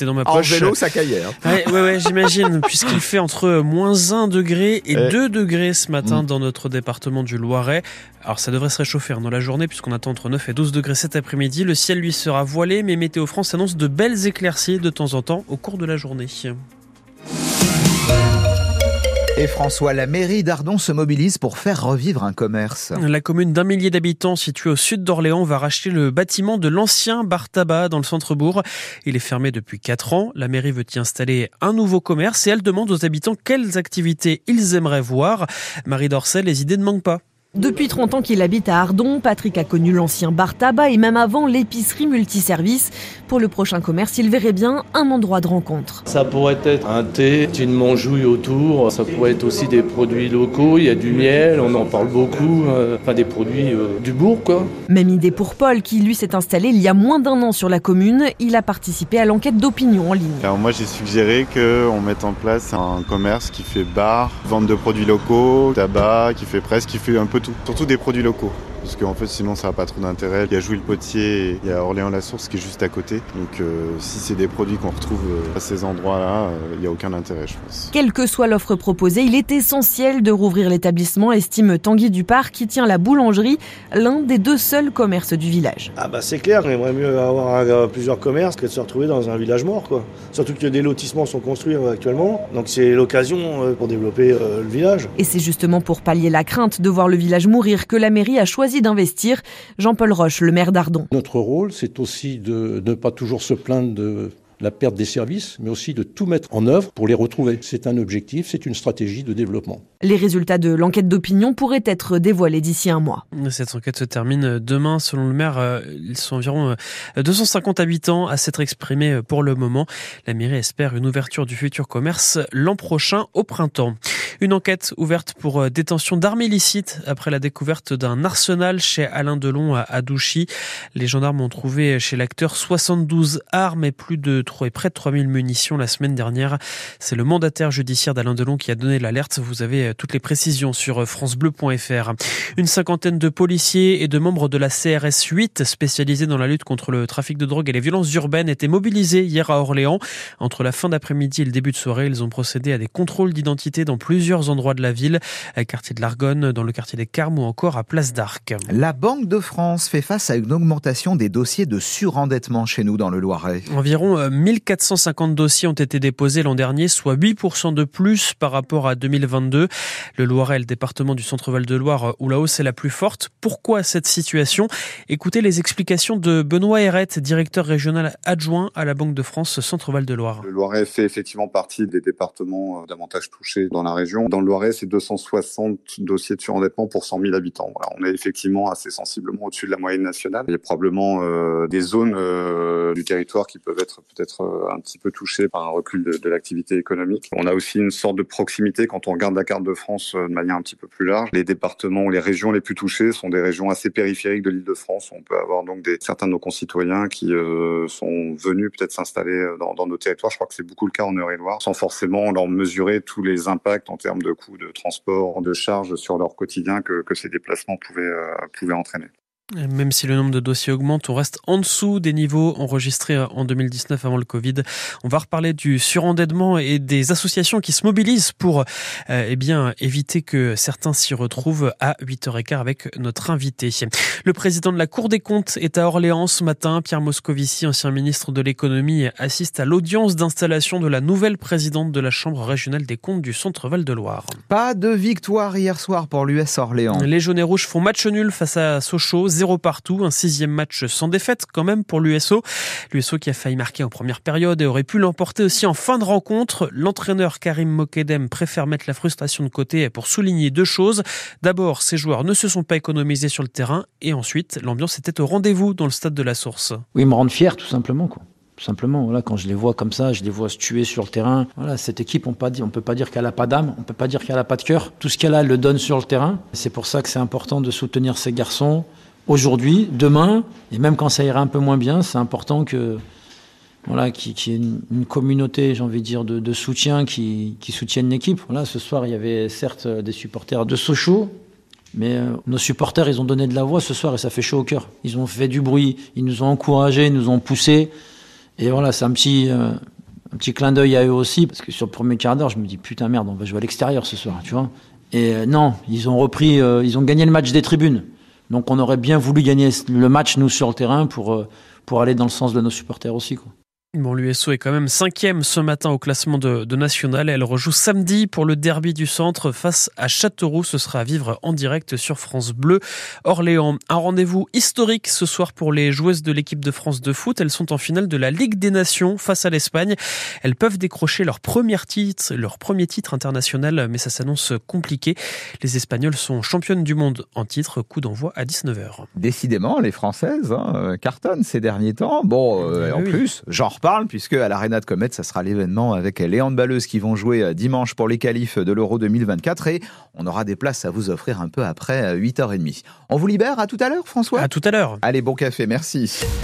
Dans ma En vélo, ça caillait. hein. Ouais, ouais, ouais, j'imagine, puisqu'il fait entre moins 1 degré et Eh. 2 degrés ce matin Mm. dans notre département du Loiret. Alors ça devrait se réchauffer hein, dans la journée, puisqu'on attend entre 9 et 12 degrés cet après-midi. Le ciel lui sera voilé, mais Météo France annonce de belles éclaircies de temps en temps au cours de la journée. Et François, la mairie d'Ardon se mobilise pour faire revivre un commerce. La commune d'un millier d'habitants située au sud d'Orléans va racheter le bâtiment de l'ancien bar tabac dans le centre-bourg. Il est fermé depuis 4 ans. La mairie veut y installer un nouveau commerce et elle demande aux habitants quelles activités ils aimeraient voir. Marie Dorcel, les idées ne manquent pas. Depuis 30 ans qu'il habite à Ardon, Patrick a connu l'ancien bar tabac et même avant l'épicerie multiservice. Pour le prochain commerce, il verrait bien un endroit de rencontre. Ça pourrait être un thé, une manjouille autour, ça pourrait être aussi des produits locaux, il y a du miel, on en parle beaucoup, euh, enfin des produits euh, du bourg quoi. Même idée pour Paul qui lui s'est installé il y a moins d'un an sur la commune. Il a participé à l'enquête d'opinion en ligne. Alors moi j'ai suggéré qu'on mette en place un commerce qui fait bar, vente de produits locaux, tabac, qui fait presse, qui fait un peu tout. Surtout des produits locaux. Parce qu'en fait sinon ça n'a pas trop d'intérêt. Il y a Jouy le Potier et il y a Orléans-la-Source qui est juste à côté. Donc euh, si c'est des produits qu'on retrouve euh, à ces endroits-là, euh, il n'y a aucun intérêt je pense. Quelle que soit l'offre proposée, il est essentiel de rouvrir l'établissement, estime Tanguy Dupart qui tient la boulangerie, l'un des deux seuls commerces du village. Ah bah c'est clair, on aimerait mieux avoir un- plusieurs commerces que de se retrouver dans un village mort quoi. Surtout que des lotissements sont construits euh, actuellement, donc c'est l'occasion euh, pour développer euh, le village. Et c'est justement pour pallier la crainte de voir le village mourir que la mairie a choisi d'investir. Jean-Paul Roche, le maire d'Ardon. Notre rôle, c'est aussi de ne pas toujours se plaindre de la perte des services, mais aussi de tout mettre en œuvre pour les retrouver. C'est un objectif, c'est une stratégie de développement. Les résultats de l'enquête d'opinion pourraient être dévoilés d'ici un mois. Cette enquête se termine demain. Selon le maire, euh, ils sont environ euh, 250 habitants à s'être exprimés euh, pour le moment. La mairie espère une ouverture du futur commerce l'an prochain au printemps. Une enquête ouverte pour euh, détention d'armes illicites après la découverte d'un arsenal chez Alain Delon à Douchy. Les gendarmes ont trouvé chez l'acteur 72 armes et plus de et près de 3000 munitions la semaine dernière. C'est le mandataire judiciaire d'Alain Delon qui a donné l'alerte. Vous avez euh, toutes les précisions sur francebleu.fr. Une cinquantaine de policiers et de membres de la CRS 8 spécialisés dans la lutte contre le trafic de drogue et les violences urbaines étaient mobilisés hier à Orléans. Entre la fin d'après-midi et le début de soirée, ils ont procédé à des contrôles d'identité dans plusieurs endroits de la ville, à quartier de l'Argonne, dans le quartier des Carmes ou encore à Place d'Arc. La Banque de France fait face à une augmentation des dossiers de surendettement chez nous dans le Loiret. Environ euh, 1450 dossiers ont été déposés l'an dernier, soit 8% de plus par rapport à 2022. Le Loiret est le département du centre-val de Loire où la hausse est la plus forte. Pourquoi cette situation? Écoutez les explications de Benoît Herrette, directeur régional adjoint à la Banque de France Centre-Val de Loire. Le Loiret fait effectivement partie des départements euh, davantage touchés dans la région. Dans le Loiret, c'est 260 dossiers de surendettement pour 100 000 habitants. On est effectivement assez sensiblement au-dessus de la moyenne nationale. Il y a probablement euh, des zones euh, du territoire qui peuvent être peut-être euh, un petit peu touchées par un recul de, l'activité économique. On a aussi une sorte de proximité quand on regarde la carte de France de manière un petit peu plus large. Les départements ou les régions les plus touchées sont des régions assez périphériques de l'île de France. On peut avoir donc certains de nos concitoyens qui sont venus peut-être s'installer dans, dans nos territoires. Je crois que c'est beaucoup le cas en Eure-et-Loire, sans forcément leur mesurer tous les impacts en termes de coûts de transport, de charges sur leur quotidien que, que ces déplacements pouvaient, euh, pouvaient entraîner. Même si le nombre de dossiers augmente, on reste en dessous des niveaux enregistrés en 2019 avant le Covid. On va reparler du surendettement et des associations qui se mobilisent pour euh, eh bien éviter que certains s'y retrouvent à 8h15 avec notre invité. Le président de la Cour des comptes est à Orléans ce matin. Pierre Moscovici, ancien ministre de l'économie, assiste à l'audience d'installation de la nouvelle présidente de la Chambre régionale des comptes du Centre Val de Loire. Pas de victoire hier soir pour l'US Orléans. Les jaunes et rouges font match nul face à Sochaux, zéro partout, un sixième match sans défaite quand même pour l'USO. L'USO qui a failli marquer en première période et aurait pu l'emporter aussi en fin de rencontre. L'entraîneur Karim Mokedem préfère mettre la frustration de côté pour souligner deux choses. D'abord, ses joueurs ne se sont pas économisés sur le terrain et ensuite, l'ambiance était au rendez-vous dans le stade de la Source. Oui, ils me rendent fier tout simplement simplement, quand je les vois comme ça, je les vois se tuer sur le terrain. Voilà, cette équipe, on ne peut pas dire qu'elle n'a pas d'âme, on ne peut pas dire qu'elle n'a pas de cœur. Tout ce qu'elle a, elle le donne sur le terrain. C'est pour ça que c'est important de soutenir ces garçons, aujourd'hui, demain, et même quand ça ira un peu moins bien, c'est important que voilà, qu'il y ait une, communauté, j'ai envie de dire, de, soutien qui, qui l'équipe. Voilà, ce soir, il y avait certes des supporters de Sochaux, mais euh, nos supporters, ils ont donné de la voix ce soir et ça fait chaud au cœur. Ils ont fait du bruit, ils nous ont encouragés, ils nous ont poussés. Et voilà, c'est un petit, euh, un petit clin d'œil à eux aussi, parce que sur le premier quart d'heure, je me dis putain merde, on va jouer à l'extérieur ce soir, tu vois. Et euh, non, ils ont repris, euh, ils ont gagné le match des tribunes. Donc on aurait bien voulu gagner le match, nous, sur le terrain, pour, euh, pour aller dans le sens de nos supporters aussi. Quoi. Bon, l'USO est quand même cinquième ce matin au classement de, de National. Elle rejoue samedi pour le derby du centre face à Châteauroux. Ce sera à vivre en direct sur France Bleu. Orléans, un rendez-vous historique ce soir pour les joueuses de l'équipe de France de foot. Elles sont en finale de la Ligue des Nations face à l'Espagne. Elles peuvent décrocher leur premier titre, leur premier titre international, mais ça s'annonce compliqué. Les Espagnols sont championnes du monde en titre. Coup d'envoi à 19h. Décidément, les Françaises hein, cartonnent ces derniers temps. Bon, euh, en oui. plus, j'en reparle puisque à l'Arena de Comet, ça sera l'événement avec les handballeuses qui vont jouer euh, dimanche pour les qualifs de l'Euro 2024 et on aura des places à vous offrir un peu après euh, 8h30. On vous libère à tout à l'heure, François? À tout à l'heure. Allez, bon café, merci.